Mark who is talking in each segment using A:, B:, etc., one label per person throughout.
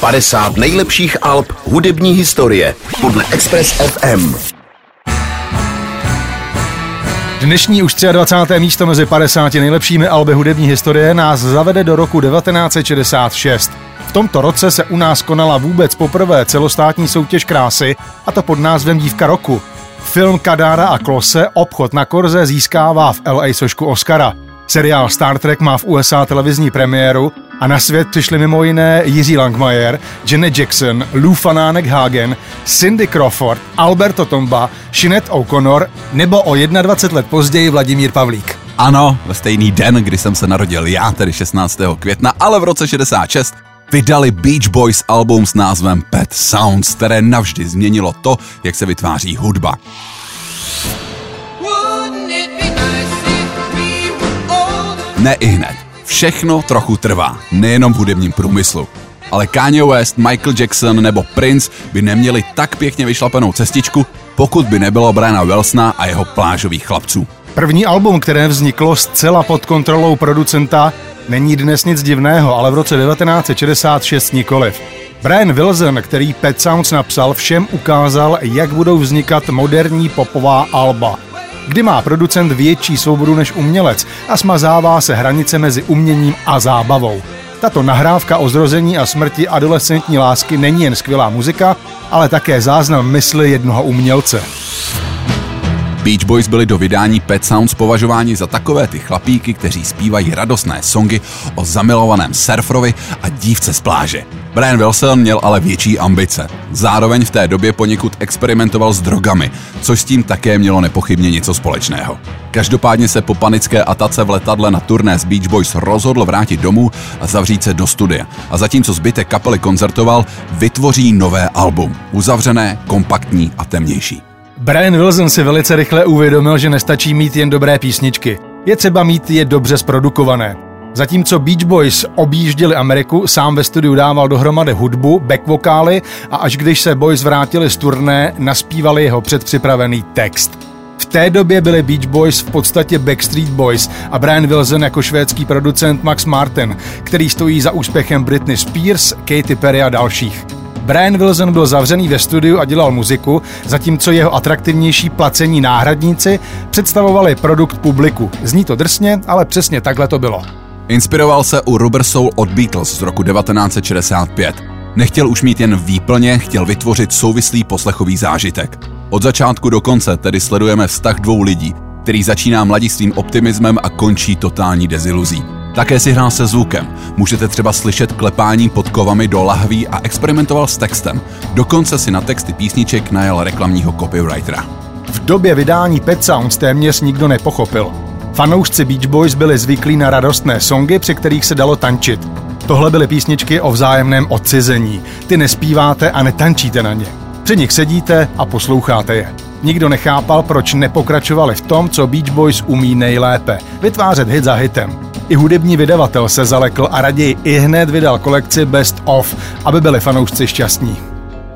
A: 50 nejlepších alb hudební historie podle Express FM.
B: Dnešní už 23. místo mezi 50 nejlepšími alby hudební historie nás zavede do roku 1966. V tomto roce se u nás konala vůbec poprvé celostátní soutěž krásy, a to pod názvem Dívka roku. Film Kadára a Klose Obchod na Korze získává v LA sošku Oscara. Seriál Star Trek má v USA televizní premiéru a na svět přišli mimo jiné Jiří Langmajer, Janet Jackson, Lou Fanánek Hagen, Cindy Crawford, Alberto Tomba, Sinead O'Connor nebo o 21 let později Vladimír Pavlík.
C: Ano, ve stejný den, kdy jsem se narodil já, tedy 16. května, ale v roce 66 vydali Beach Boys album s názvem Pet Sounds, které navždy změnilo to, jak se vytváří hudba. Ne i hned. Všechno trochu trvá, nejenom v hudebním průmyslu. Ale Kanye West, Michael Jackson nebo Prince by neměli tak pěkně vyšlapenou cestičku, pokud by nebylo Briana Wilsona a jeho plážových chlapců.
B: První album, které vzniklo zcela pod kontrolou producenta, není dnes nic divného, ale v roce 1966 nikoliv. Brian Wilson, který Pet Sounds napsal, všem ukázal, jak budou vznikat moderní popová alba kdy má producent větší svobodu než umělec a smazává se hranice mezi uměním a zábavou. Tato nahrávka o zrození a smrti adolescentní lásky není jen skvělá muzika, ale také záznam mysli jednoho umělce.
C: Beach Boys byli do vydání Pet Sounds považováni za takové ty chlapíky, kteří zpívají radostné songy o zamilovaném surferovi a dívce z pláže. Brian Wilson měl ale větší ambice. Zároveň v té době poněkud experimentoval s drogami, což s tím také mělo nepochybně něco společného. Každopádně se po panické atace v letadle na turné z Beach Boys rozhodl vrátit domů a zavřít se do studia. A zatímco zbytek kapely koncertoval, vytvoří nové album. Uzavřené, kompaktní a temnější.
B: Brian Wilson si velice rychle uvědomil, že nestačí mít jen dobré písničky. Je třeba mít je dobře zprodukované. Zatímco Beach Boys objížděli Ameriku, sám ve studiu dával dohromady hudbu, back vokály a až když se Boys vrátili z turné, naspívali jeho předpřipravený text. V té době byli Beach Boys v podstatě Backstreet Boys a Brian Wilson jako švédský producent Max Martin, který stojí za úspěchem Britney Spears, Katy Perry a dalších. Brian Wilson byl zavřený ve studiu a dělal muziku, zatímco jeho atraktivnější placení náhradníci představovali produkt publiku. Zní to drsně, ale přesně takhle to bylo.
C: Inspiroval se u Rubber Soul od Beatles z roku 1965. Nechtěl už mít jen výplně, chtěl vytvořit souvislý poslechový zážitek. Od začátku do konce tedy sledujeme vztah dvou lidí, který začíná mladistvým optimismem a končí totální deziluzí. Také si hrál se zvukem. Můžete třeba slyšet klepání pod kovami do lahví a experimentoval s textem. Dokonce si na texty písniček najel reklamního copywritera.
B: V době vydání Pet Sounds téměř nikdo nepochopil. Fanoušci Beach Boys byli zvyklí na radostné songy, při kterých se dalo tančit. Tohle byly písničky o vzájemném odcizení. Ty nespíváte a netančíte na ně. Při nich sedíte a posloucháte je. Nikdo nechápal, proč nepokračovali v tom, co Beach Boys umí nejlépe – vytvářet hit za hitem. I hudební vydavatel se zalekl a raději i hned vydal kolekci Best of, aby byli fanoušci šťastní.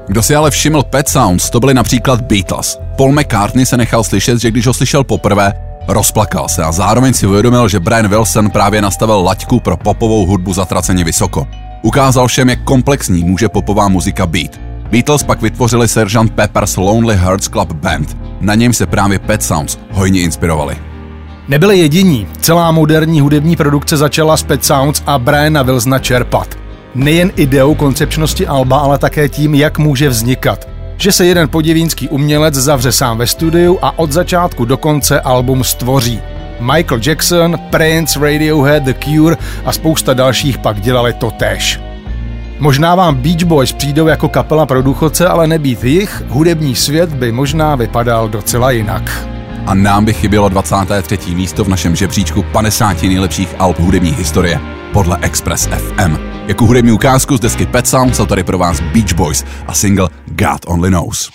C: Kdo si ale všiml Pet Sounds, to byly například Beatles. Paul McCartney se nechal slyšet, že když ho slyšel poprvé, rozplakal se a zároveň si uvědomil, že Brian Wilson právě nastavil laťku pro popovou hudbu zatraceně vysoko. Ukázal všem, jak komplexní může popová muzika být. Beatles pak vytvořili Sgt. Pepper's Lonely Hearts Club Band. Na něm se právě Pet Sounds hojně inspirovali.
B: Nebyli jediní. Celá moderní hudební produkce začala z Pet Sounds a Briana Wilsona čerpat. Nejen ideou koncepčnosti Alba, ale také tím, jak může vznikat. Že se jeden podivínský umělec zavře sám ve studiu a od začátku do konce album stvoří. Michael Jackson, Prince, Radiohead, The Cure a spousta dalších pak dělali to též. Možná vám Beach Boys přijdou jako kapela pro důchodce, ale nebýt jich, hudební svět by možná vypadal docela jinak.
C: A nám by chybělo 23. místo v našem žebříčku 50 nejlepších alb hudební historie podle Express FM. Jako hudební ukázku z desky Pet Sound jsou tady pro vás Beach Boys a single God Only Knows.